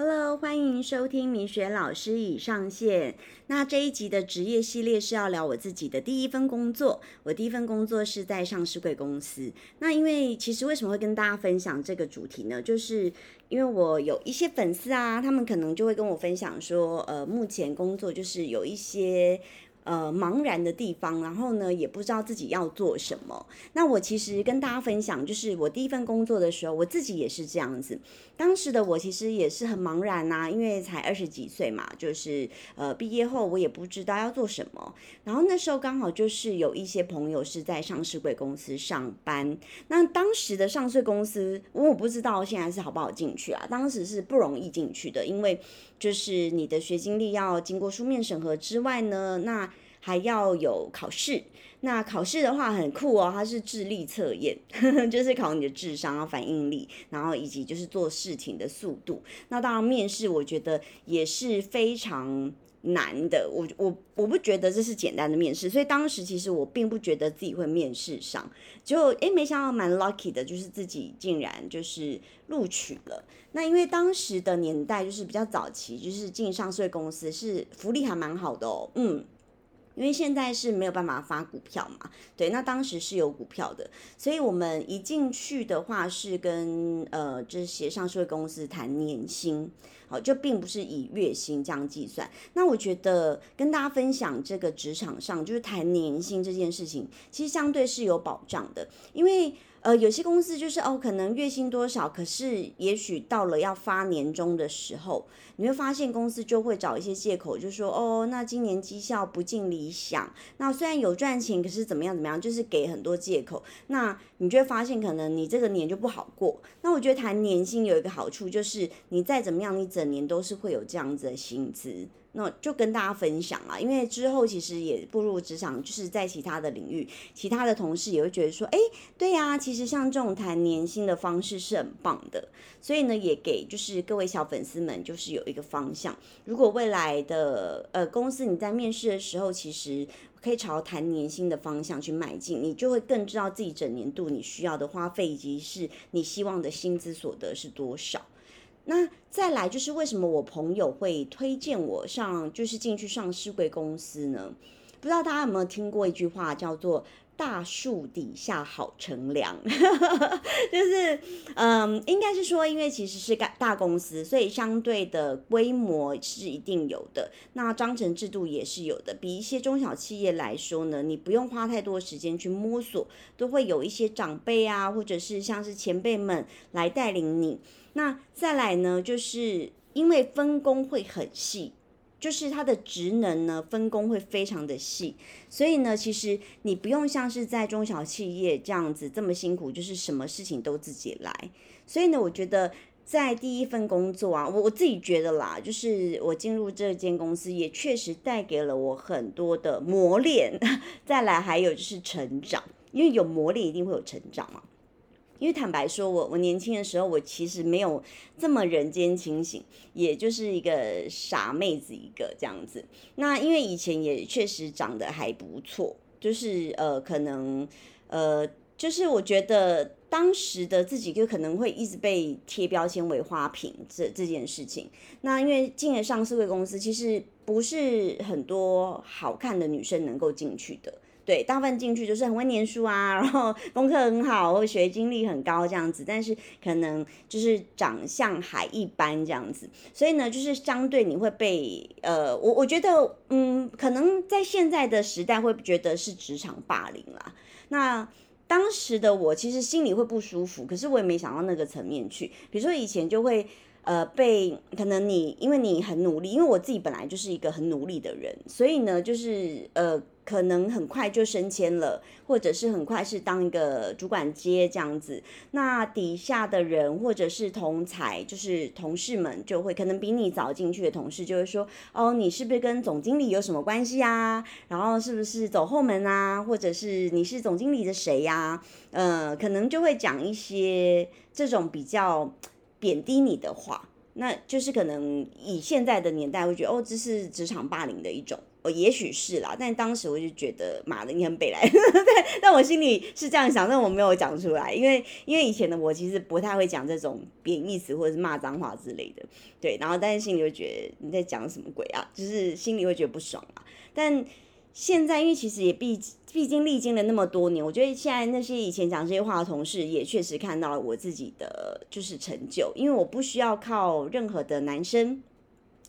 Hello，欢迎收听明雪老师已上线。那这一集的职业系列是要聊我自己的第一份工作。我第一份工作是在上市贵公司。那因为其实为什么会跟大家分享这个主题呢？就是因为我有一些粉丝啊，他们可能就会跟我分享说，呃，目前工作就是有一些。呃，茫然的地方，然后呢，也不知道自己要做什么。那我其实跟大家分享，就是我第一份工作的时候，我自己也是这样子。当时的我其实也是很茫然呐，因为才二十几岁嘛，就是呃，毕业后我也不知道要做什么。然后那时候刚好就是有一些朋友是在上市贵公司上班。那当时的上市公司，我不知道现在是好不好进去啊。当时是不容易进去的，因为就是你的学经历要经过书面审核之外呢，那还要有考试，那考试的话很酷哦，它是智力测验，就是考你的智商啊、反应力，然后以及就是做事情的速度。那当然面试，我觉得也是非常难的。我我我不觉得这是简单的面试，所以当时其实我并不觉得自己会面试上，就诶没想到蛮 lucky 的，就是自己竟然就是录取了。那因为当时的年代就是比较早期，就是进上市公司是福利还蛮好的哦，嗯。因为现在是没有办法发股票嘛，对，那当时是有股票的，所以我们一进去的话是跟呃这些上市公司谈年薪，好，就并不是以月薪这样计算。那我觉得跟大家分享这个职场上就是谈年薪这件事情，其实相对是有保障的，因为。呃，有些公司就是哦，可能月薪多少，可是也许到了要发年终的时候，你会发现公司就会找一些借口，就说哦，那今年绩效不尽理想，那虽然有赚钱，可是怎么样怎么样，就是给很多借口。那你就会发现，可能你这个年就不好过。那我觉得谈年薪有一个好处，就是你再怎么样，你整年都是会有这样子的薪资。那就跟大家分享啊，因为之后其实也步入职场，就是在其他的领域，其他的同事也会觉得说，哎，对呀，其实像这种谈年薪的方式是很棒的，所以呢，也给就是各位小粉丝们就是有一个方向，如果未来的呃公司你在面试的时候，其实可以朝谈年薪的方向去迈进，你就会更知道自己整年度你需要的花费以及是你希望的薪资所得是多少。那再来就是为什么我朋友会推荐我上，就是进去上市贵公司呢？不知道大家有没有听过一句话，叫做“大树底下好乘凉”，就是嗯，应该是说，因为其实是大大公司，所以相对的规模是一定有的，那章程制度也是有的。比一些中小企业来说呢，你不用花太多时间去摸索，都会有一些长辈啊，或者是像是前辈们来带领你。那再来呢，就是因为分工会很细，就是它的职能呢分工会非常的细，所以呢，其实你不用像是在中小企业这样子这么辛苦，就是什么事情都自己来。所以呢，我觉得在第一份工作啊，我我自己觉得啦，就是我进入这间公司也确实带给了我很多的磨练。再来还有就是成长，因为有磨练一定会有成长嘛。因为坦白说，我我年轻的时候，我其实没有这么人间清醒，也就是一个傻妹子一个这样子。那因为以前也确实长得还不错，就是呃，可能呃，就是我觉得当时的自己就可能会一直被贴标签为花瓶这这件事情。那因为进了上市会公司，其实不是很多好看的女生能够进去的。对，大部分进去就是很会念书啊，然后 功课很好，或学经历很高这样子，但是可能就是长相还一般这样子，所以呢，就是相对你会被呃，我我觉得，嗯，可能在现在的时代会觉得是职场霸凌啦。那当时的我其实心里会不舒服，可是我也没想到那个层面去，比如说以前就会。呃，被可能你因为你很努力，因为我自己本来就是一个很努力的人，所以呢，就是呃，可能很快就升迁了，或者是很快是当一个主管阶这样子。那底下的人或者是同才，就是同事们，就会可能比你早进去的同事就会说，哦，你是不是跟总经理有什么关系啊？然后是不是走后门啊？或者是你是总经理的谁呀？呃，可能就会讲一些这种比较。贬低你的话，那就是可能以现在的年代会觉得哦，这是职场霸凌的一种。也许是啦，但当时我就觉得妈的，你很北来，对，但我心里是这样想，但我没有讲出来，因为因为以前的我其实不太会讲这种贬义词或者是骂脏话之类的，对，然后但是心里会觉得你在讲什么鬼啊，就是心里会觉得不爽啊。但现在因为其实也毕毕竟历经了那么多年，我觉得现在那些以前讲这些话的同事也确实看到了我自己的就是成就，因为我不需要靠任何的男生。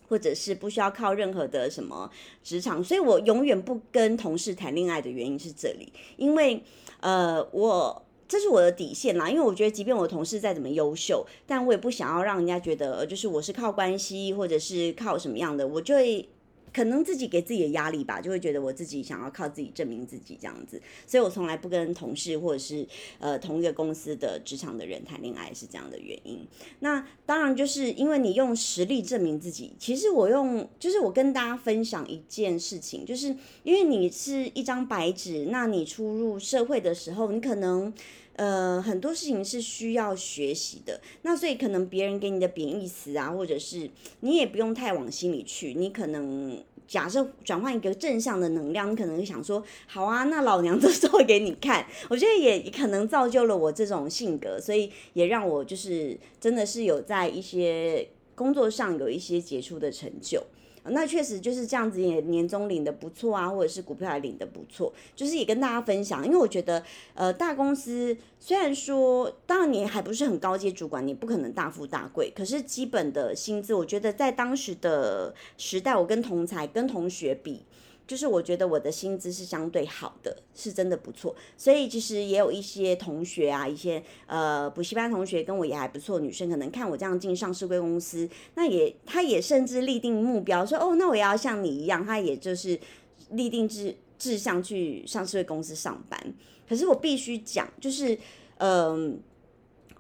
或者是不需要靠任何的什么职场，所以我永远不跟同事谈恋爱的原因是这里，因为呃，我这是我的底线啦，因为我觉得即便我同事再怎么优秀，但我也不想要让人家觉得就是我是靠关系或者是靠什么样的，我就会。可能自己给自己的压力吧，就会觉得我自己想要靠自己证明自己这样子，所以我从来不跟同事或者是呃同一个公司的职场的人谈恋爱，是这样的原因。那当然就是因为你用实力证明自己。其实我用就是我跟大家分享一件事情，就是因为你是一张白纸，那你初入社会的时候，你可能。呃，很多事情是需要学习的，那所以可能别人给你的贬义词啊，或者是你也不用太往心里去，你可能假设转换一个正向的能量，你可能会想说，好啊，那老娘 就做给你看。我觉得也可能造就了我这种性格，所以也让我就是真的是有在一些工作上有一些杰出的成就。那确实就是这样子，也年终领的不错啊，或者是股票也领的不错，就是也跟大家分享。因为我觉得，呃，大公司虽然说，当然你还不是很高阶主管，你不可能大富大贵，可是基本的薪资，我觉得在当时的时代，我跟同才、跟同学比。就是我觉得我的薪资是相对好的，是真的不错，所以其实也有一些同学啊，一些呃补习班同学跟我也还不错，女生可能看我这样进上市贵公司，那也她也甚至立定目标说，哦，那我要像你一样，她也就是立定志志向去上市贵公司上班。可是我必须讲，就是嗯。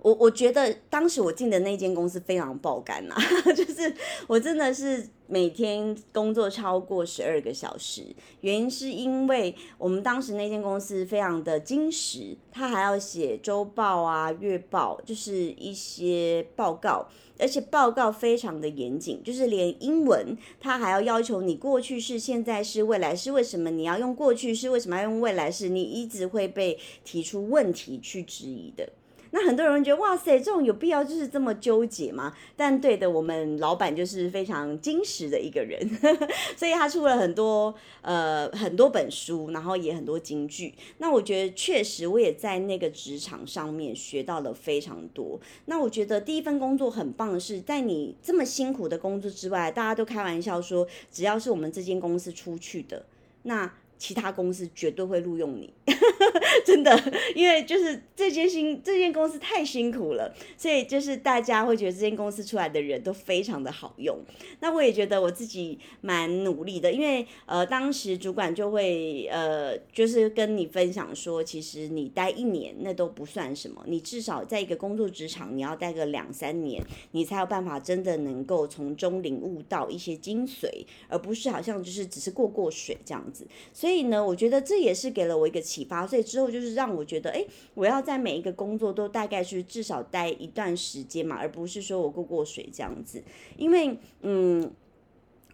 我我觉得当时我进的那间公司非常爆肝呐，就是我真的是每天工作超过十二个小时，原因是因为我们当时那间公司非常的精实，他还要写周报啊、月报，就是一些报告，而且报告非常的严谨，就是连英文他还要要求你过去式、现在式、未来式，为什么你要用过去式？为什么要用未来式？你一直会被提出问题去质疑的。那很多人觉得哇塞，这种有必要就是这么纠结吗？但对的，我们老板就是非常精实的一个人，所以他出了很多呃很多本书，然后也很多金句。那我觉得确实我也在那个职场上面学到了非常多。那我觉得第一份工作很棒的是，在你这么辛苦的工作之外，大家都开玩笑说，只要是我们这间公司出去的，那。其他公司绝对会录用你，真的，因为就是这间新这间公司太辛苦了，所以就是大家会觉得这间公司出来的人都非常的好用。那我也觉得我自己蛮努力的，因为呃，当时主管就会呃，就是跟你分享说，其实你待一年那都不算什么，你至少在一个工作职场你要待个两三年，你才有办法真的能够从中领悟到一些精髓，而不是好像就是只是过过水这样子，所以。所以呢，我觉得这也是给了我一个启发。所以之后就是让我觉得，哎，我要在每一个工作都大概是至少待一段时间嘛，而不是说我过过水这样子。因为，嗯，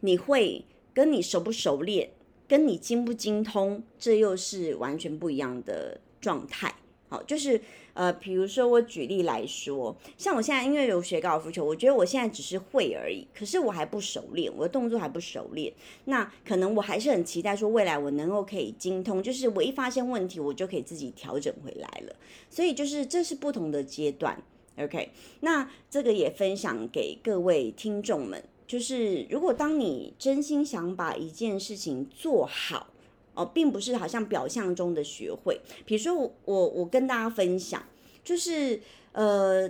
你会跟你熟不熟练，跟你精不精通，这又是完全不一样的状态。好，就是。呃，比如说我举例来说，像我现在因为有学高尔夫球，我觉得我现在只是会而已，可是我还不熟练，我的动作还不熟练。那可能我还是很期待说未来我能够可以精通，就是我一发现问题，我就可以自己调整回来了。所以就是这是不同的阶段，OK？那这个也分享给各位听众们，就是如果当你真心想把一件事情做好。哦，并不是好像表象中的学会。比如说，我我我跟大家分享，就是呃，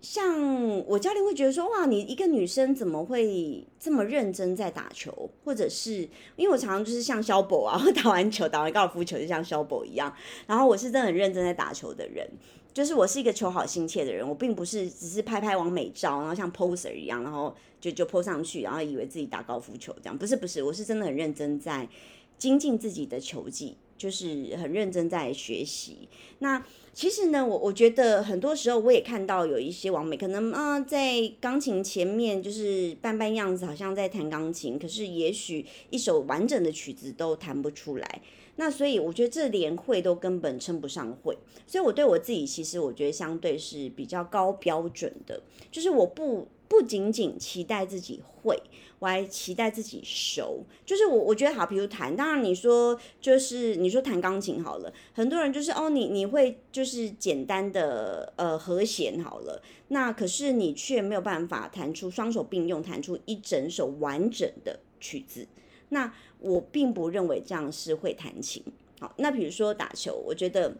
像我教练会觉得说，哇，你一个女生怎么会这么认真在打球？或者是因为我常常就是像肖博啊，打完球打完高尔夫球就像肖博一样，然后我是真的很认真在打球的人，就是我是一个求好心切的人，我并不是只是拍拍完美照，然后像 poser 一样，然后就就 po 上去，然后以为自己打高尔夫球这样，不是不是，我是真的很认真在。精进自己的球技，就是很认真在学习。那其实呢，我我觉得很多时候我也看到有一些网美，可能啊在钢琴前面就是扮扮样子，好像在弹钢琴，可是也许一首完整的曲子都弹不出来。那所以我觉得这连会都根本称不上会。所以我对我自己，其实我觉得相对是比较高标准的，就是我不不仅仅期待自己会。我还期待自己熟，就是我我觉得好，比如弹，当然你说就是你说弹钢琴好了，很多人就是哦，你你会就是简单的呃和弦好了，那可是你却没有办法弹出双手并用弹出一整首完整的曲子，那我并不认为这样是会弹琴。好，那比如说打球，我觉得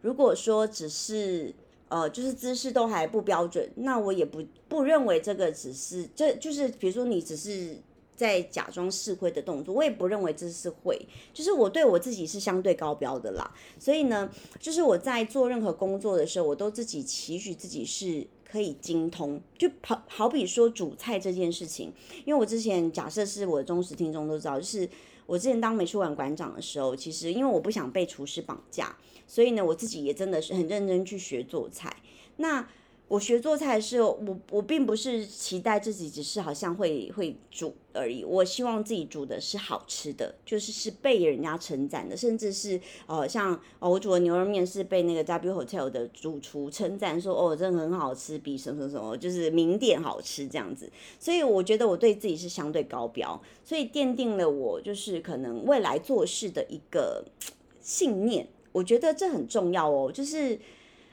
如果说只是。呃，就是姿势都还不标准，那我也不不认为这个只是，这就是比如说你只是在假装试会的动作，我也不认为这是会，就是我对我自己是相对高标的啦。所以呢，就是我在做任何工作的时候，我都自己期许自己是可以精通，就好好比说煮菜这件事情，因为我之前假设是我的忠实听众都知道，就是我之前当美术馆馆长的时候，其实因为我不想被厨师绑架。所以呢，我自己也真的是很认真去学做菜。那我学做菜是，我我并不是期待自己只是好像会会煮而已。我希望自己煮的是好吃的，就是是被人家称赞的，甚至是呃像哦我煮的牛肉面是被那个 W Hotel 的主厨称赞说哦真的很好吃，比什么什么什么就是名店好吃这样子。所以我觉得我对自己是相对高标，所以奠定了我就是可能未来做事的一个 信念。我觉得这很重要哦，就是，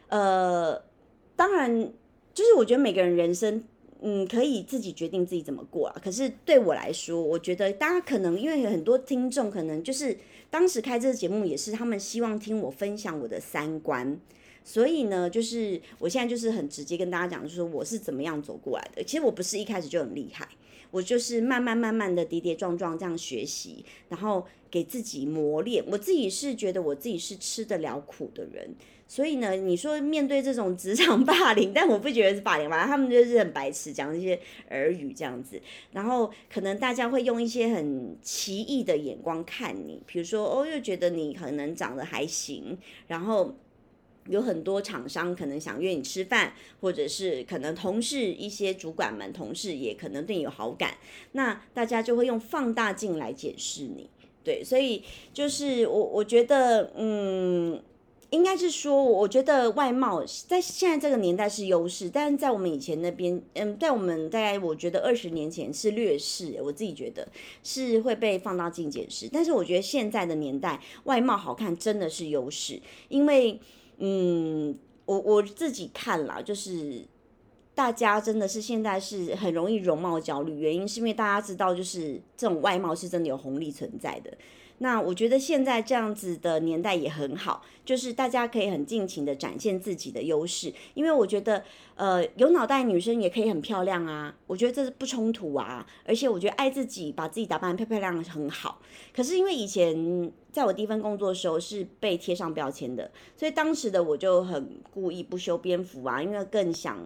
呃，当然，就是我觉得每个人人生，嗯，可以自己决定自己怎么过啊。可是对我来说，我觉得大家可能因为有很多听众，可能就是当时开这个节目也是他们希望听我分享我的三观，所以呢，就是我现在就是很直接跟大家讲，就是我是怎么样走过来的。其实我不是一开始就很厉害。我就是慢慢慢慢的跌跌撞撞这样学习，然后给自己磨练。我自己是觉得我自己是吃得了苦的人，所以呢，你说面对这种职场霸凌，但我不觉得是霸凌吧，他们就是很白痴，讲一些耳语这样子，然后可能大家会用一些很奇异的眼光看你，比如说哦，又觉得你可能长得还行，然后。有很多厂商可能想约你吃饭，或者是可能同事一些主管们、同事也可能对你有好感，那大家就会用放大镜来检视你，对，所以就是我我觉得，嗯，应该是说，我觉得外貌在现在这个年代是优势，但是在我们以前那边，嗯，在我们大概我觉得二十年前是劣势，我自己觉得是会被放大镜检视，但是我觉得现在的年代，外貌好看真的是优势，因为。嗯，我我自己看啦，就是大家真的是现在是很容易容貌焦虑，原因是因为大家知道，就是这种外貌是真的有红利存在的。那我觉得现在这样子的年代也很好，就是大家可以很尽情的展现自己的优势，因为我觉得，呃，有脑袋女生也可以很漂亮啊，我觉得这是不冲突啊，而且我觉得爱自己，把自己打扮漂漂亮亮很好。可是因为以前在我第一份工作的时候是被贴上标签的，所以当时的我就很故意不修边幅啊，因为更想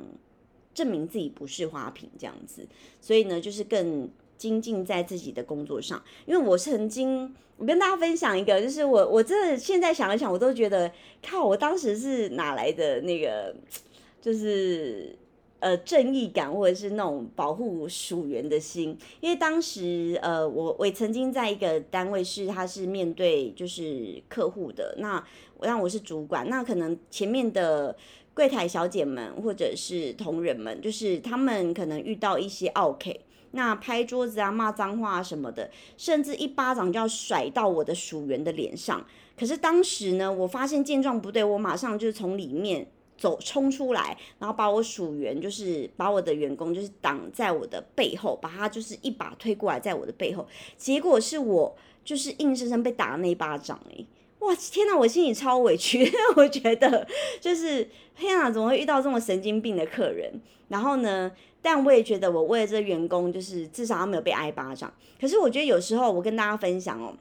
证明自己不是花瓶这样子，所以呢，就是更。精进在自己的工作上，因为我曾经，我跟大家分享一个，就是我我真的现在想一想，我都觉得靠，我当时是哪来的那个，就是呃正义感或者是那种保护属员的心，因为当时呃我我曾经在一个单位是他是面对就是客户的，那让我是主管，那可能前面的柜台小姐们或者是同仁们，就是他们可能遇到一些 OK。那拍桌子啊、骂脏话啊什么的，甚至一巴掌就要甩到我的属员的脸上。可是当时呢，我发现见状不对，我马上就从里面走冲出来，然后把我属员，就是把我的员工，就是挡在我的背后，把他就是一把推过来，在我的背后。结果是我就是硬生生被打那一巴掌诶。哇天哪，我心里超委屈，我觉得就是天哪，怎么会遇到这么神经病的客人？然后呢？但我也觉得，我为了这员工，就是至少他没有被挨巴掌。可是我觉得有时候，我跟大家分享哦，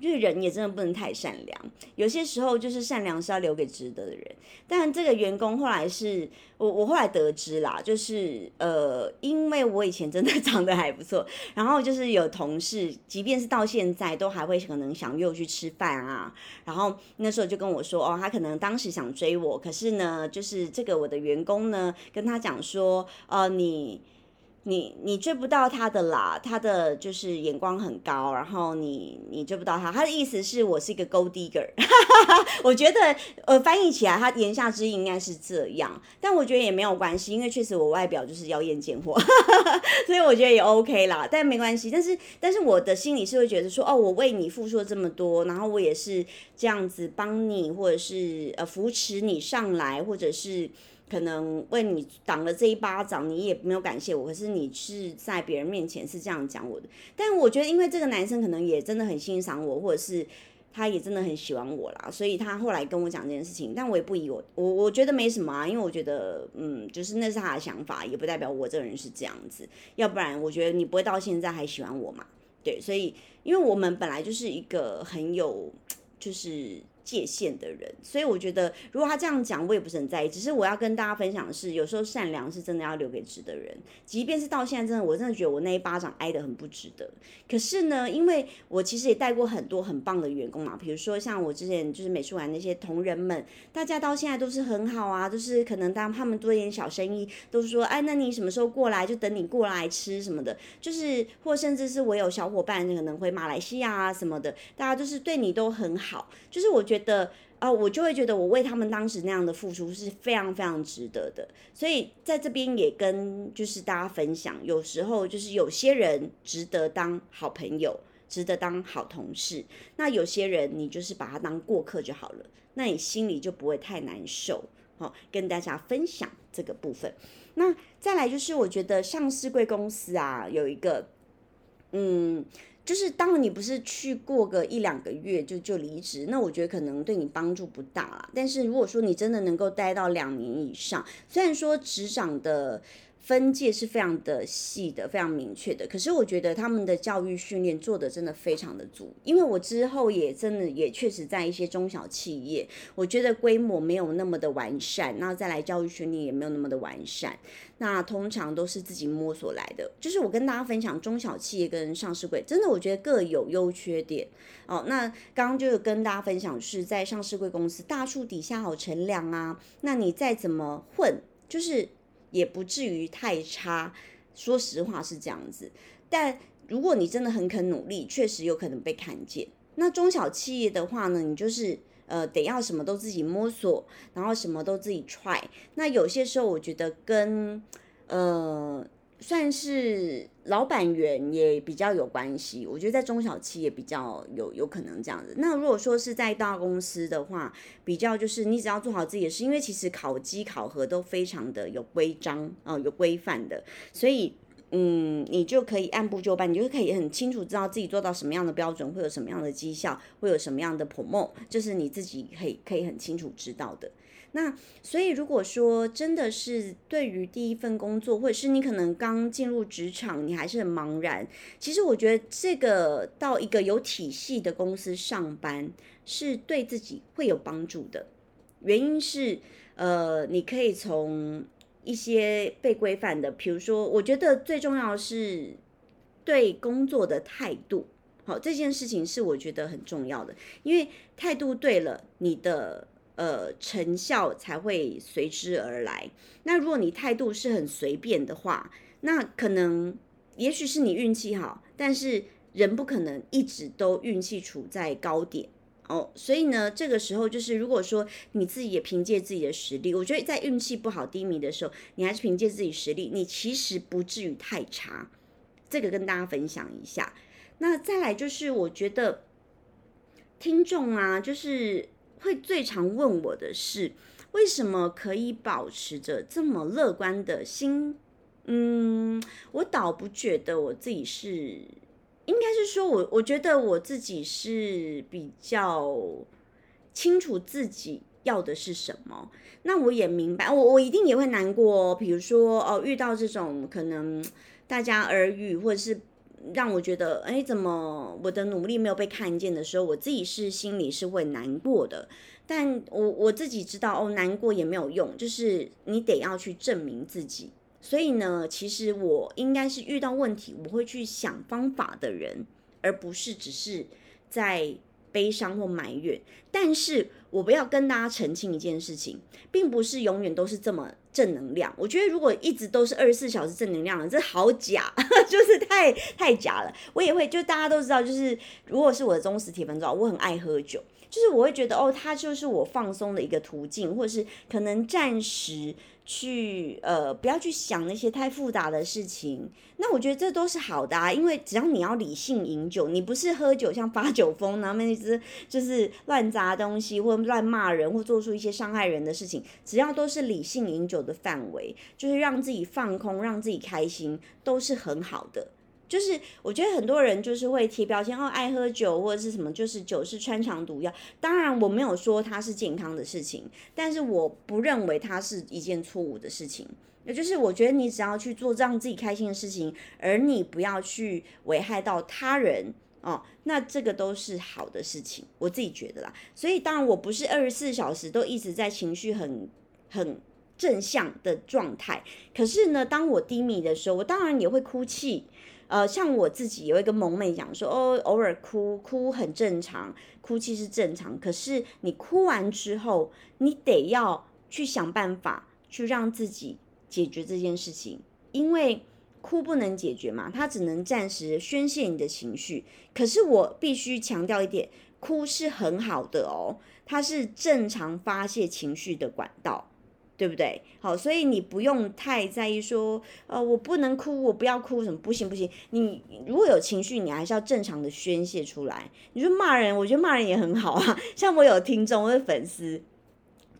就是人也真的不能太善良，有些时候就是善良是要留给值得的人。但这个员工后来是我我后来得知啦，就是呃，因为我以前真的长得还不错，然后就是有同事，即便是到现在都还会可能想约我去吃饭啊。然后那时候就跟我说，哦，他可能当时想追我，可是呢，就是这个我的员工呢跟他讲说，呃，你。你你追不到他的啦，他的就是眼光很高，然后你你追不到他，他的意思是我是一个 gold digger，我觉得呃翻译起来他言下之意应该是这样，但我觉得也没有关系，因为确实我外表就是妖艳贱货，所以我觉得也 OK 啦，但没关系，但是但是我的心里是会觉得说，哦，我为你付出了这么多，然后我也是这样子帮你，或者是呃扶持你上来，或者是。可能为你挡了这一巴掌，你也没有感谢我。可是你是在别人面前是这样讲我的，但我觉得因为这个男生可能也真的很欣赏我，或者是他也真的很喜欢我啦，所以他后来跟我讲这件事情，但我也不以我我我觉得没什么啊，因为我觉得嗯，就是那是他的想法，也不代表我这个人是这样子。要不然我觉得你不会到现在还喜欢我嘛？对，所以因为我们本来就是一个很有 就是。界限的人，所以我觉得，如果他这样讲，我也不是很在意。只是我要跟大家分享的是，有时候善良是真的要留给值得人。即便是到现在，真的，我真的觉得我那一巴掌挨得很不值得。可是呢，因为我其实也带过很多很棒的员工嘛，比如说像我之前就是美术馆那些同仁们，大家到现在都是很好啊，就是可能当他们做一点小生意，都说，哎，那你什么时候过来？就等你过来吃什么的，就是或甚至是我有小伙伴可能回马来西亚啊什么的，大家就是对你都很好，就是我觉。觉得啊，我就会觉得我为他们当时那样的付出是非常非常值得的。所以在这边也跟就是大家分享，有时候就是有些人值得当好朋友，值得当好同事。那有些人你就是把他当过客就好了，那你心里就不会太难受。好，跟大家分享这个部分。那再来就是我觉得上市贵公司啊，有一个嗯。就是当你不是去过个一两个月就就离职，那我觉得可能对你帮助不大啦。但是如果说你真的能够待到两年以上，虽然说职场的。分界是非常的细的，非常明确的。可是我觉得他们的教育训练做的真的非常的足，因为我之后也真的也确实在一些中小企业，我觉得规模没有那么的完善，那再来教育训练也没有那么的完善，那通常都是自己摸索来的。就是我跟大家分享中小企业跟上市柜，真的我觉得各有优缺点哦。那刚刚就是跟大家分享是在上市柜公司大树底下好乘凉啊，那你再怎么混，就是。也不至于太差，说实话是这样子。但如果你真的很肯努力，确实有可能被看见。那中小企业的话呢，你就是呃得要什么都自己摸索，然后什么都自己 try。那有些时候我觉得跟呃。算是老板员也比较有关系，我觉得在中小企业比较有有可能这样子。那如果说是在大公司的话，比较就是你只要做好自己的事，因为其实考绩考核都非常的有规章啊，有规范的，所以嗯，你就可以按部就班，你就可以很清楚知道自己做到什么样的标准，会有什么样的绩效，会有什么样的 promo，就是你自己可以可以很清楚知道的。那所以，如果说真的是对于第一份工作，或者是你可能刚进入职场，你还是很茫然，其实我觉得这个到一个有体系的公司上班，是对自己会有帮助的。原因是，呃，你可以从一些被规范的，比如说，我觉得最重要是对工作的态度。好，这件事情是我觉得很重要的，因为态度对了，你的。呃，成效才会随之而来。那如果你态度是很随便的话，那可能也许是你运气好，但是人不可能一直都运气处在高点哦。所以呢，这个时候就是如果说你自己也凭借自己的实力，我觉得在运气不好低迷的时候，你还是凭借自己实力，你其实不至于太差。这个跟大家分享一下。那再来就是我觉得听众啊，就是。会最常问我的是，为什么可以保持着这么乐观的心？嗯，我倒不觉得我自己是，应该是说我，我觉得我自己是比较清楚自己要的是什么。那我也明白，我我一定也会难过。比如说，哦，遇到这种可能大家耳语或者是。让我觉得，哎，怎么我的努力没有被看见的时候，我自己是心里是会难过的。但我我自己知道，哦，难过也没有用，就是你得要去证明自己。所以呢，其实我应该是遇到问题，我会去想方法的人，而不是只是在悲伤或埋怨。但是我不要跟大家澄清一件事情，并不是永远都是这么正能量。我觉得如果一直都是二十四小时正能量的，这好假，就是太太假了。我也会，就大家都知道，就是如果是我的忠实铁粉知道，我很爱喝酒。就是我会觉得哦，它就是我放松的一个途径，或者是可能暂时去呃不要去想那些太复杂的事情。那我觉得这都是好的啊，因为只要你要理性饮酒，你不是喝酒像发酒疯，然后那只就是乱砸东西或乱骂人或做出一些伤害人的事情，只要都是理性饮酒的范围，就是让自己放空，让自己开心，都是很好的。就是我觉得很多人就是会贴标签，哦，爱喝酒或者是什么，就是酒是穿肠毒药。当然我没有说它是健康的事情，但是我不认为它是一件错误的事情。也就是我觉得你只要去做让自己开心的事情，而你不要去危害到他人哦，那这个都是好的事情。我自己觉得啦。所以当然我不是二十四小时都一直在情绪很很正向的状态，可是呢，当我低迷的时候，我当然也会哭泣。呃，像我自己有一个萌妹讲说，哦，偶尔哭哭很正常，哭泣是正常。可是你哭完之后，你得要去想办法去让自己解决这件事情，因为哭不能解决嘛，它只能暂时宣泄你的情绪。可是我必须强调一点，哭是很好的哦，它是正常发泄情绪的管道。对不对？好，所以你不用太在意说，呃，我不能哭，我不要哭，什么不行不行。你如果有情绪，你还是要正常的宣泄出来。你说骂人，我觉得骂人也很好啊。像我有听众，我的粉丝。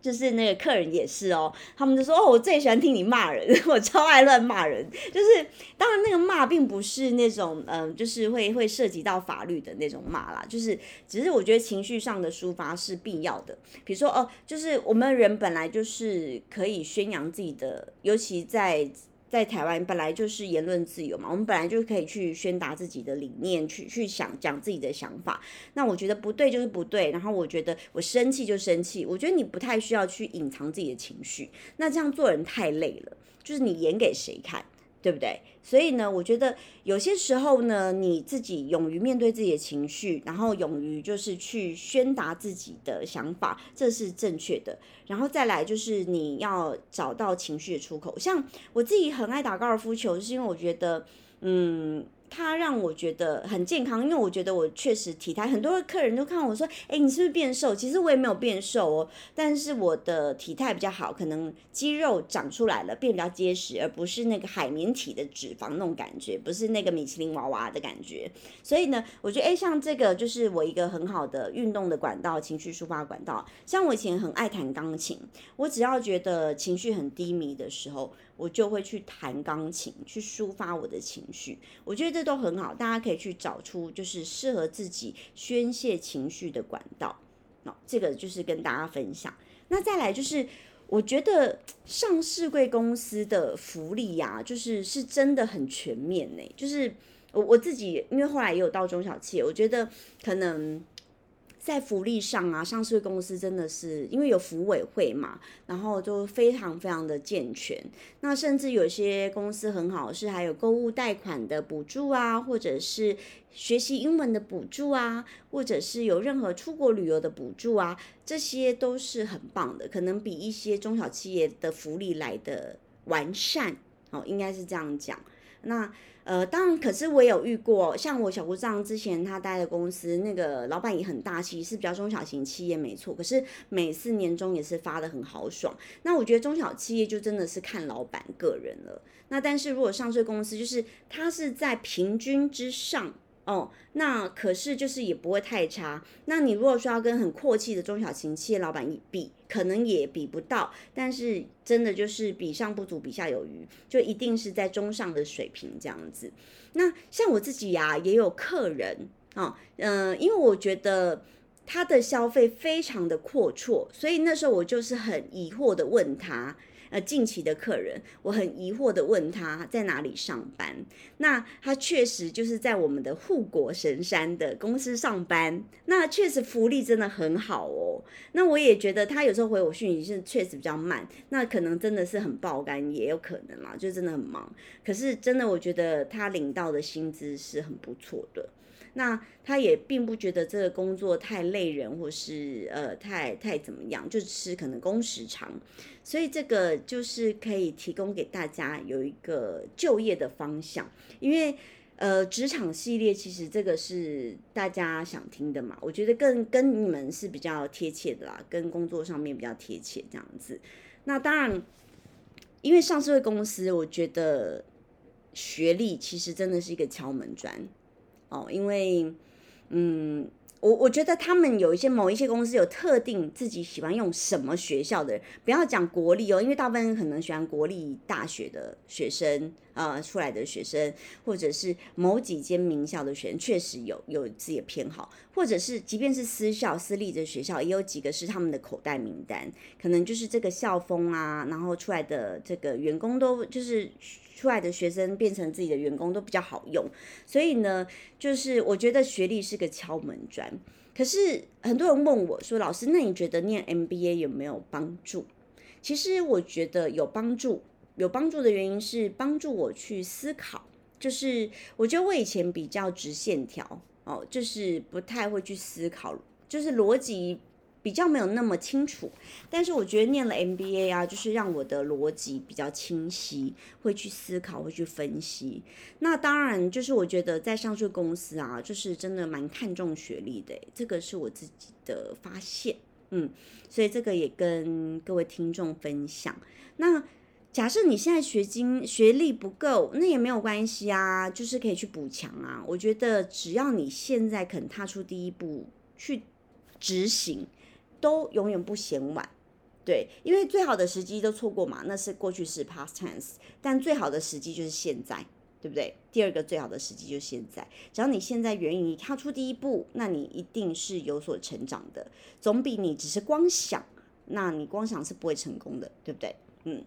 就是那个客人也是哦，他们就说哦，我最喜欢听你骂人，我超爱乱骂人。就是当然那个骂并不是那种嗯，就是会会涉及到法律的那种骂啦，就是只是我觉得情绪上的抒发是必要的。比如说哦，就是我们人本来就是可以宣扬自己的，尤其在。在台湾本来就是言论自由嘛，我们本来就可以去宣达自己的理念，去去想讲自己的想法。那我觉得不对就是不对，然后我觉得我生气就生气。我觉得你不太需要去隐藏自己的情绪，那这样做人太累了，就是你演给谁看？对不对？所以呢，我觉得有些时候呢，你自己勇于面对自己的情绪，然后勇于就是去宣达自己的想法，这是正确的。然后再来就是你要找到情绪的出口。像我自己很爱打高尔夫球，是因为我觉得，嗯。它让我觉得很健康，因为我觉得我确实体态，很多客人都看我说：“哎，你是不是变瘦？”其实我也没有变瘦哦，但是我的体态比较好，可能肌肉长出来了，变比较结实，而不是那个海绵体的脂肪那种感觉，不是那个米其林娃娃的感觉。所以呢，我觉得哎，像这个就是我一个很好的运动的管道，情绪抒发管道。像我以前很爱弹钢琴，我只要觉得情绪很低迷的时候。我就会去弹钢琴，去抒发我的情绪。我觉得这都很好，大家可以去找出就是适合自己宣泄情绪的管道。那这个就是跟大家分享。那再来就是，我觉得上市贵公司的福利呀，就是是真的很全面呢。就是我我自己，因为后来也有到中小企业，我觉得可能。在福利上啊，上市公司真的是因为有福委会嘛，然后就非常非常的健全。那甚至有些公司很好，是还有购物贷款的补助啊，或者是学习英文的补助啊，或者是有任何出国旅游的补助啊，这些都是很棒的，可能比一些中小企业的福利来的完善哦，应该是这样讲。那呃，当然，可是我也有遇过，像我小姑丈之前他待的公司，那个老板也很大气，是比较中小型企业，没错。可是每次年终也是发的很豪爽。那我觉得中小企业就真的是看老板个人了。那但是如果上市公司，就是它是在平均之上。哦，那可是就是也不会太差。那你如果说要跟很阔气的中小型企业老板比，可能也比不到。但是真的就是比上不足，比下有余，就一定是在中上的水平这样子。那像我自己呀，也有客人啊，嗯，因为我觉得他的消费非常的阔绰，所以那时候我就是很疑惑的问他。呃近期的客人，我很疑惑的问他在哪里上班，那他确实就是在我们的护国神山的公司上班，那确实福利真的很好哦。那我也觉得他有时候回我讯息是确实比较慢，那可能真的是很爆肝，也有可能啦，就真的很忙。可是真的，我觉得他领到的薪资是很不错的。那他也并不觉得这个工作太累人，或是呃太太怎么样，就是可能工时长，所以这个就是可以提供给大家有一个就业的方向，因为呃职场系列其实这个是大家想听的嘛，我觉得更跟你们是比较贴切的啦，跟工作上面比较贴切这样子。那当然，因为上市公司，我觉得学历其实真的是一个敲门砖。哦，因为，嗯，我我觉得他们有一些某一些公司有特定自己喜欢用什么学校的人，不要讲国立哦，因为大部分人可能喜欢国立大学的学生。呃出来的学生，或者是某几间名校的学生，确实有有自己的偏好，或者是即便是私校私立的学校，也有几个是他们的口袋名单，可能就是这个校风啊，然后出来的这个员工都就是。出来的学生变成自己的员工都比较好用，所以呢，就是我觉得学历是个敲门砖。可是很多人问我说：“老师，那你觉得念 MBA 有没有帮助？”其实我觉得有帮助，有帮助的原因是帮助我去思考。就是我觉得我以前比较直线条哦，就是不太会去思考，就是逻辑。比较没有那么清楚，但是我觉得念了 MBA 啊，就是让我的逻辑比较清晰，会去思考，会去分析。那当然，就是我觉得在上市公司啊，就是真的蛮看重学历的，这个是我自己的发现。嗯，所以这个也跟各位听众分享。那假设你现在学经学历不够，那也没有关系啊，就是可以去补强啊。我觉得只要你现在肯踏出第一步去执行。都永远不嫌晚，对，因为最好的时机都错过嘛，那是过去式 past tense，但最好的时机就是现在，对不对？第二个最好的时机就是现在，只要你现在愿意踏出第一步，那你一定是有所成长的，总比你只是光想，那你光想是不会成功的，对不对？嗯，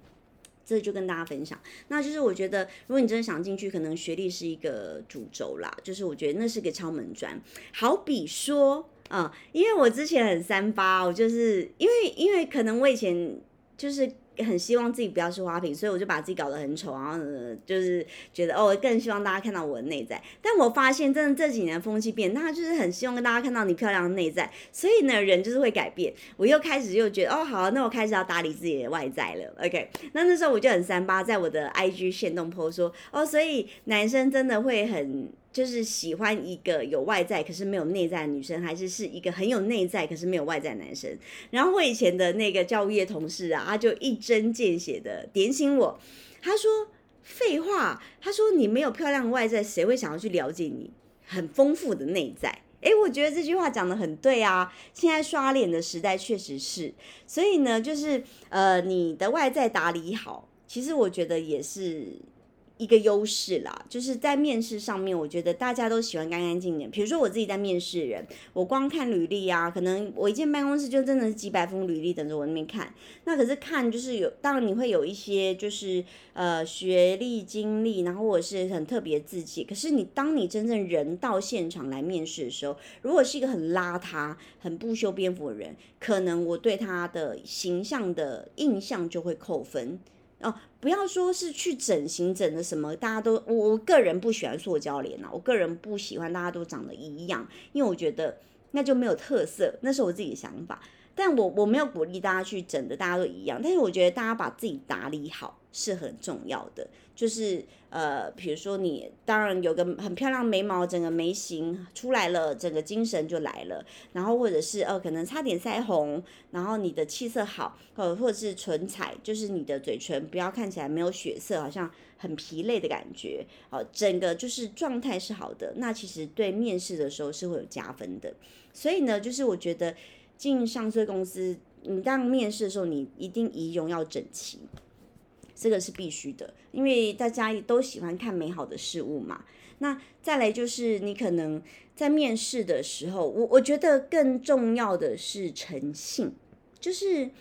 这就跟大家分享，那就是我觉得，如果你真的想进去，可能学历是一个主轴啦，就是我觉得那是个敲门砖，好比说。嗯，因为我之前很三八，我就是因为因为可能我以前就是。也很希望自己不要是花瓶，所以我就把自己搞得很丑，然后就是觉得哦，更希望大家看到我的内在。但我发现，真的这几年风气变，大家就是很希望跟大家看到你漂亮的内在，所以呢，人就是会改变。我又开始又觉得哦，好，那我开始要打理自己的外在了。OK，那那时候我就很三八，在我的 IG 线动 po 说哦，所以男生真的会很。就是喜欢一个有外在可是没有内在的女生，还是是一个很有内在可是没有外在男生。然后我以前的那个教育业同事啊，他就一针见血的点醒我，他说：“废话，他说你没有漂亮的外在，谁会想要去了解你很丰富的内在？”诶，我觉得这句话讲的很对啊。现在刷脸的时代确实是，所以呢，就是呃，你的外在打理好，其实我觉得也是。一个优势啦，就是在面试上面，我觉得大家都喜欢干干净净。比如说我自己在面试人，我光看履历啊，可能我一进办公室就真的是几百封履历等着我那边看。那可是看就是有，当然你会有一些就是呃学历经历，然后或者是很特别自己。可是你当你真正人到现场来面试的时候，如果是一个很邋遢、很不修边幅的人，可能我对他的形象的印象就会扣分。哦，不要说是去整形整的什么，大家都我我个人不喜欢塑胶脸啊，我个人不喜欢大家都长得一样，因为我觉得那就没有特色，那是我自己的想法。但我我没有鼓励大家去整的，大家都一样。但是我觉得大家把自己打理好是很重要的。就是呃，比如说你当然有个很漂亮眉毛，整个眉形出来了，整个精神就来了。然后或者是呃，可能擦点腮红，然后你的气色好，呃，或者是唇彩，就是你的嘴唇不要看起来没有血色，好像很疲累的感觉。哦，整个就是状态是好的，那其实对面试的时候是会有加分的。所以呢，就是我觉得。进上市公司，你当面试的时候，你一定仪容要整齐，这个是必须的，因为大家都喜欢看美好的事物嘛。那再来就是你可能在面试的时候，我我觉得更重要的是诚信，就是。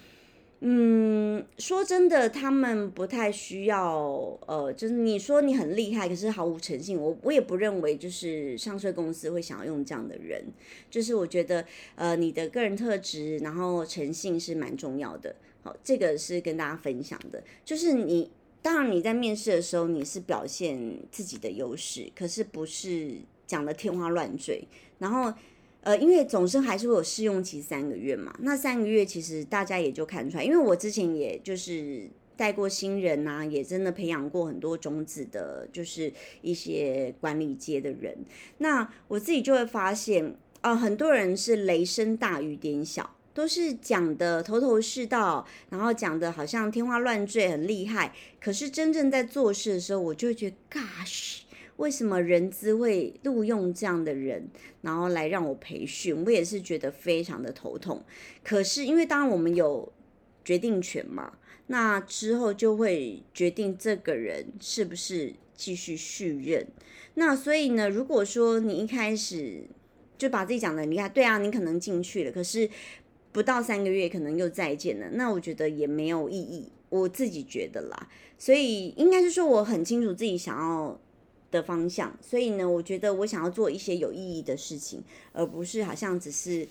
嗯，说真的，他们不太需要，呃，就是你说你很厉害，可是毫无诚信，我我也不认为就是上市公司会想要用这样的人。就是我觉得，呃，你的个人特质，然后诚信是蛮重要的。好，这个是跟大家分享的。就是你，当然你在面试的时候，你是表现自己的优势，可是不是讲的天花乱坠，然后。呃，因为总是还是会有试用期三个月嘛，那三个月其实大家也就看出来，因为我之前也就是带过新人呐，也真的培养过很多种子的，就是一些管理阶的人，那我自己就会发现，啊，很多人是雷声大雨点小，都是讲的头头是道，然后讲的好像天花乱坠很厉害，可是真正在做事的时候，我就觉得，gosh。为什么人资会录用这样的人，然后来让我培训？我也是觉得非常的头痛。可是因为当然我们有决定权嘛，那之后就会决定这个人是不是继续续任。那所以呢，如果说你一开始就把自己讲的厉害，对啊，你可能进去了，可是不到三个月可能又再见了，那我觉得也没有意义。我自己觉得啦，所以应该是说我很清楚自己想要。的方向，所以呢，我觉得我想要做一些有意义的事情，而不是好像只是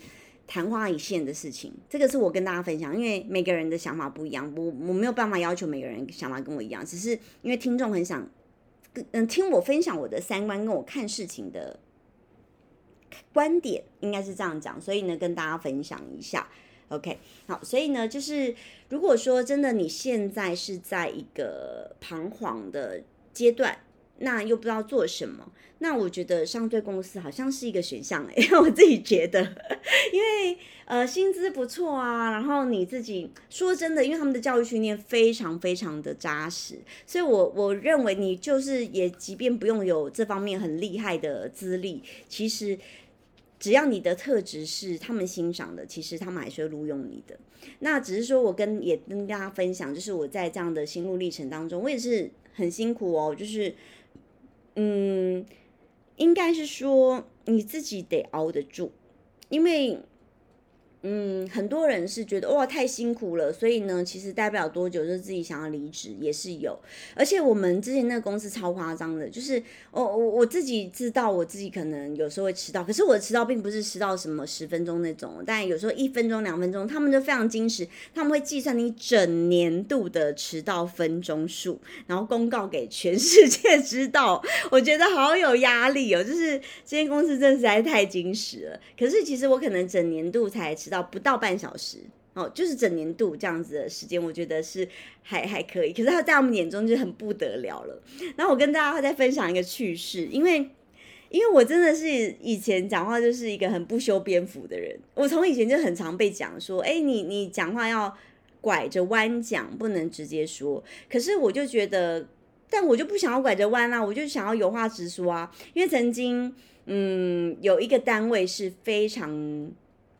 昙花一现的事情。这个是我跟大家分享，因为每个人的想法不一样，我我没有办法要求每个人想法跟我一样，只是因为听众很想嗯听我分享我的三观跟我看事情的观点，应该是这样讲，所以呢，跟大家分享一下。OK，好，所以呢，就是如果说真的你现在是在一个彷徨的阶段。那又不知道做什么，那我觉得上对公司好像是一个选项哎，我自己觉得，因为呃薪资不错啊，然后你自己说真的，因为他们的教育训练非常非常的扎实，所以我我认为你就是也即便不用有这方面很厉害的资历，其实只要你的特质是他们欣赏的，其实他们还是会录用你的。那只是说我跟也跟大家分享，就是我在这样的心路历程当中，我也是很辛苦哦，就是。嗯，应该是说你自己得熬得住，因为。嗯，很多人是觉得哇太辛苦了，所以呢，其实待不了多久就自己想要离职也是有。而且我们之前那个公司超夸张的，就是我我我自己知道我自己可能有时候会迟到，可是我的迟到并不是迟到什么十分钟那种，但有时候一分钟两分钟，他们就非常矜持，他们会计算你整年度的迟到分钟数，然后公告给全世界知道。我觉得好有压力哦，就是这间公司真的实在太矜持了。可是其实我可能整年度才迟到。不到半小时哦，就是整年度这样子的时间，我觉得是还还可以。可是他在我们眼中就很不得了了。然后我跟大家再分享一个趣事，因为因为我真的是以前讲话就是一个很不修边幅的人，我从以前就很常被讲说，哎，你你讲话要拐着弯讲，不能直接说。可是我就觉得，但我就不想要拐着弯啊，我就想要有话直说啊。因为曾经嗯有一个单位是非常。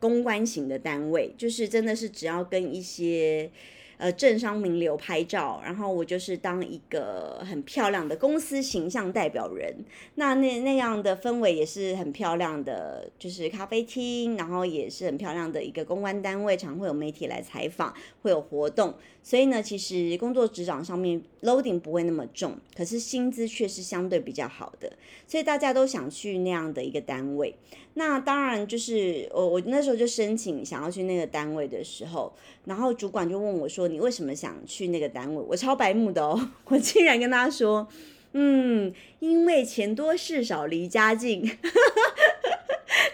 公关型的单位，就是真的是只要跟一些呃政商名流拍照，然后我就是当一个很漂亮的公司形象代表人。那那那样的氛围也是很漂亮的，就是咖啡厅，然后也是很漂亮的一个公关单位，常会有媒体来采访，会有活动。所以呢，其实工作职掌上面 loading 不会那么重，可是薪资却是相对比较好的，所以大家都想去那样的一个单位。那当然就是我我那时候就申请想要去那个单位的时候，然后主管就问我说：“你为什么想去那个单位？”我超白目的哦，我竟然跟他说：“嗯，因为钱多事少离家近。”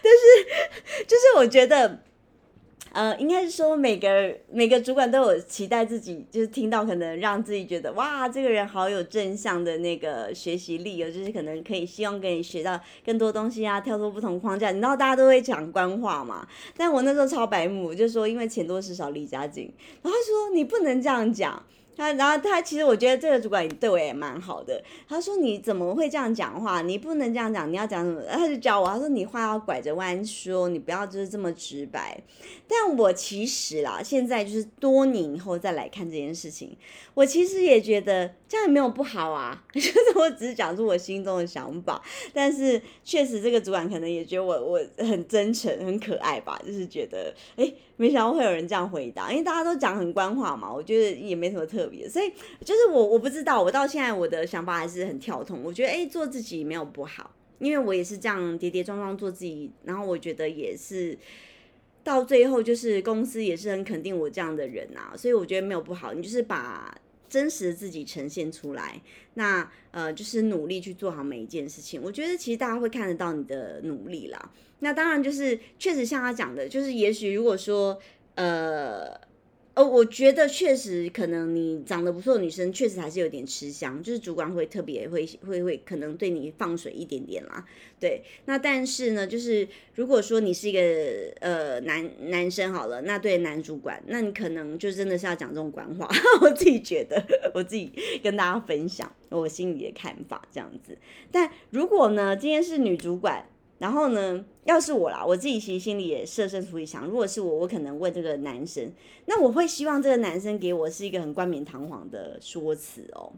但是就是我觉得。呃，应该是说每个每个主管都有期待自己，就是听到可能让自己觉得哇，这个人好有正向的那个学习力哦，就是可能可以希望可以学到更多东西啊，跳出不同框架。你知道大家都会讲官话嘛？但我那时候超白目，就说因为钱多事少离家近，然后他说你不能这样讲。他然后他其实我觉得这个主管对我也蛮好的。他说你怎么会这样讲话？你不能这样讲，你要讲什么？他就教我，他说你话要拐着弯说，你不要就是这么直白。但我其实啦，现在就是多年以后再来看这件事情，我其实也觉得这样也没有不好啊。就是我只是讲出我心中的想法，但是确实这个主管可能也觉得我我很真诚、很可爱吧，就是觉得哎。没想到会有人这样回答，因为大家都讲很官话嘛，我觉得也没什么特别，所以就是我我不知道，我到现在我的想法还是很跳通，我觉得哎，做自己没有不好，因为我也是这样跌跌撞撞做自己，然后我觉得也是到最后就是公司也是很肯定我这样的人啊，所以我觉得没有不好，你就是把。真实的自己呈现出来，那呃就是努力去做好每一件事情。我觉得其实大家会看得到你的努力啦。那当然就是确实像他讲的，就是也许如果说呃。呃，我觉得确实可能你长得不错的女生，确实还是有点吃香，就是主管会特别会会会可能对你放水一点点啦。对，那但是呢，就是如果说你是一个呃男男生好了，那对男主管，那你可能就真的是要讲这种官话。我自己觉得，我自己跟大家分享我心里的看法这样子。但如果呢，今天是女主管。然后呢，要是我啦，我自己其实心里也设身处地想，如果是我，我可能问这个男生，那我会希望这个男生给我是一个很冠冕堂皇的说辞哦。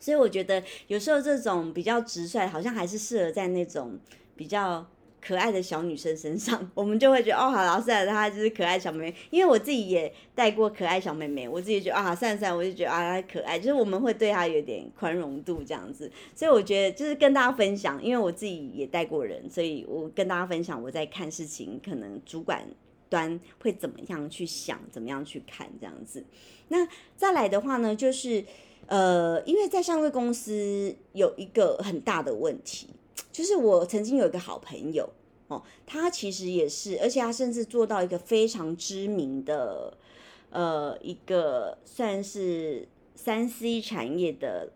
所以我觉得有时候这种比较直率，好像还是适合在那种比较。可爱的小女生身上，我们就会觉得哦，好，老师她就是可爱小妹妹。因为我自己也带过可爱小妹妹，我自己觉得啊，算了算了，我就觉得啊，她可爱，就是我们会对她有点宽容度这样子。所以我觉得就是跟大家分享，因为我自己也带过人，所以我跟大家分享我在看事情，可能主管端会怎么样去想，怎么样去看这样子。那再来的话呢，就是呃，因为在上位公司有一个很大的问题。就是我曾经有一个好朋友哦，他其实也是，而且他甚至做到一个非常知名的，呃，一个算是三 C 产业的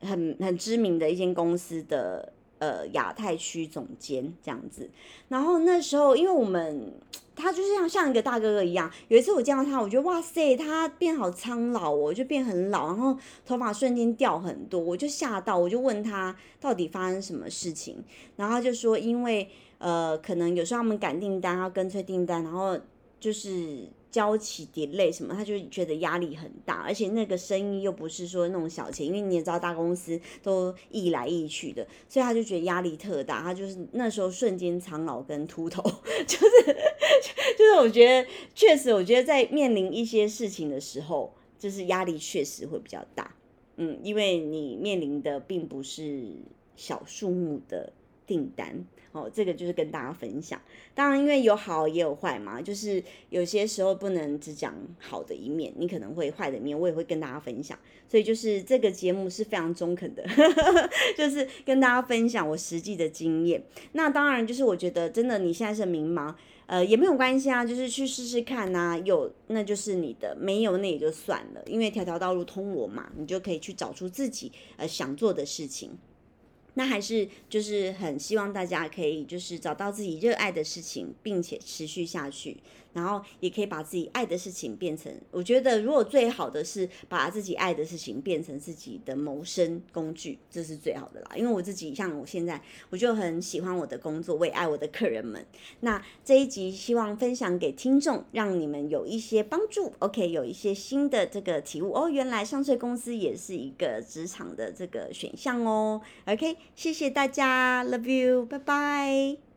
很很知名的一间公司的。呃，亚太区总监这样子，然后那时候，因为我们他就是像像一个大哥哥一样，有一次我见到他，我觉得哇塞，他变好苍老哦，就变很老，然后头发瞬间掉很多，我就吓到，我就问他到底发生什么事情，然后他就说，因为呃，可能有时候他们赶订单，要跟催订单，然后就是。交期 delay 什么，他就觉得压力很大，而且那个生意又不是说那种小钱，因为你也知道大公司都易来易去的，所以他就觉得压力特大。他就是那时候瞬间苍老跟秃头，就是就是我觉得确实，我觉得在面临一些事情的时候，就是压力确实会比较大。嗯，因为你面临的并不是小数目的订单。哦，这个就是跟大家分享。当然，因为有好也有坏嘛，就是有些时候不能只讲好的一面，你可能会坏的一面，我也会跟大家分享。所以就是这个节目是非常中肯的，就是跟大家分享我实际的经验。那当然就是我觉得真的你现在是迷茫，呃，也没有关系啊，就是去试试看呐。有那就是你的，没有那也就算了，因为条条道路通罗马，你就可以去找出自己呃想做的事情。那还是就是很希望大家可以就是找到自己热爱的事情，并且持续下去。然后也可以把自己爱的事情变成，我觉得如果最好的是把自己爱的事情变成自己的谋生工具，这是最好的啦。因为我自己像我现在，我就很喜欢我的工作，我也爱我的客人们。那这一集希望分享给听众，让你们有一些帮助。OK，有一些新的这个体悟哦，原来上市公司也是一个职场的这个选项哦。OK，谢谢大家，Love you，拜拜。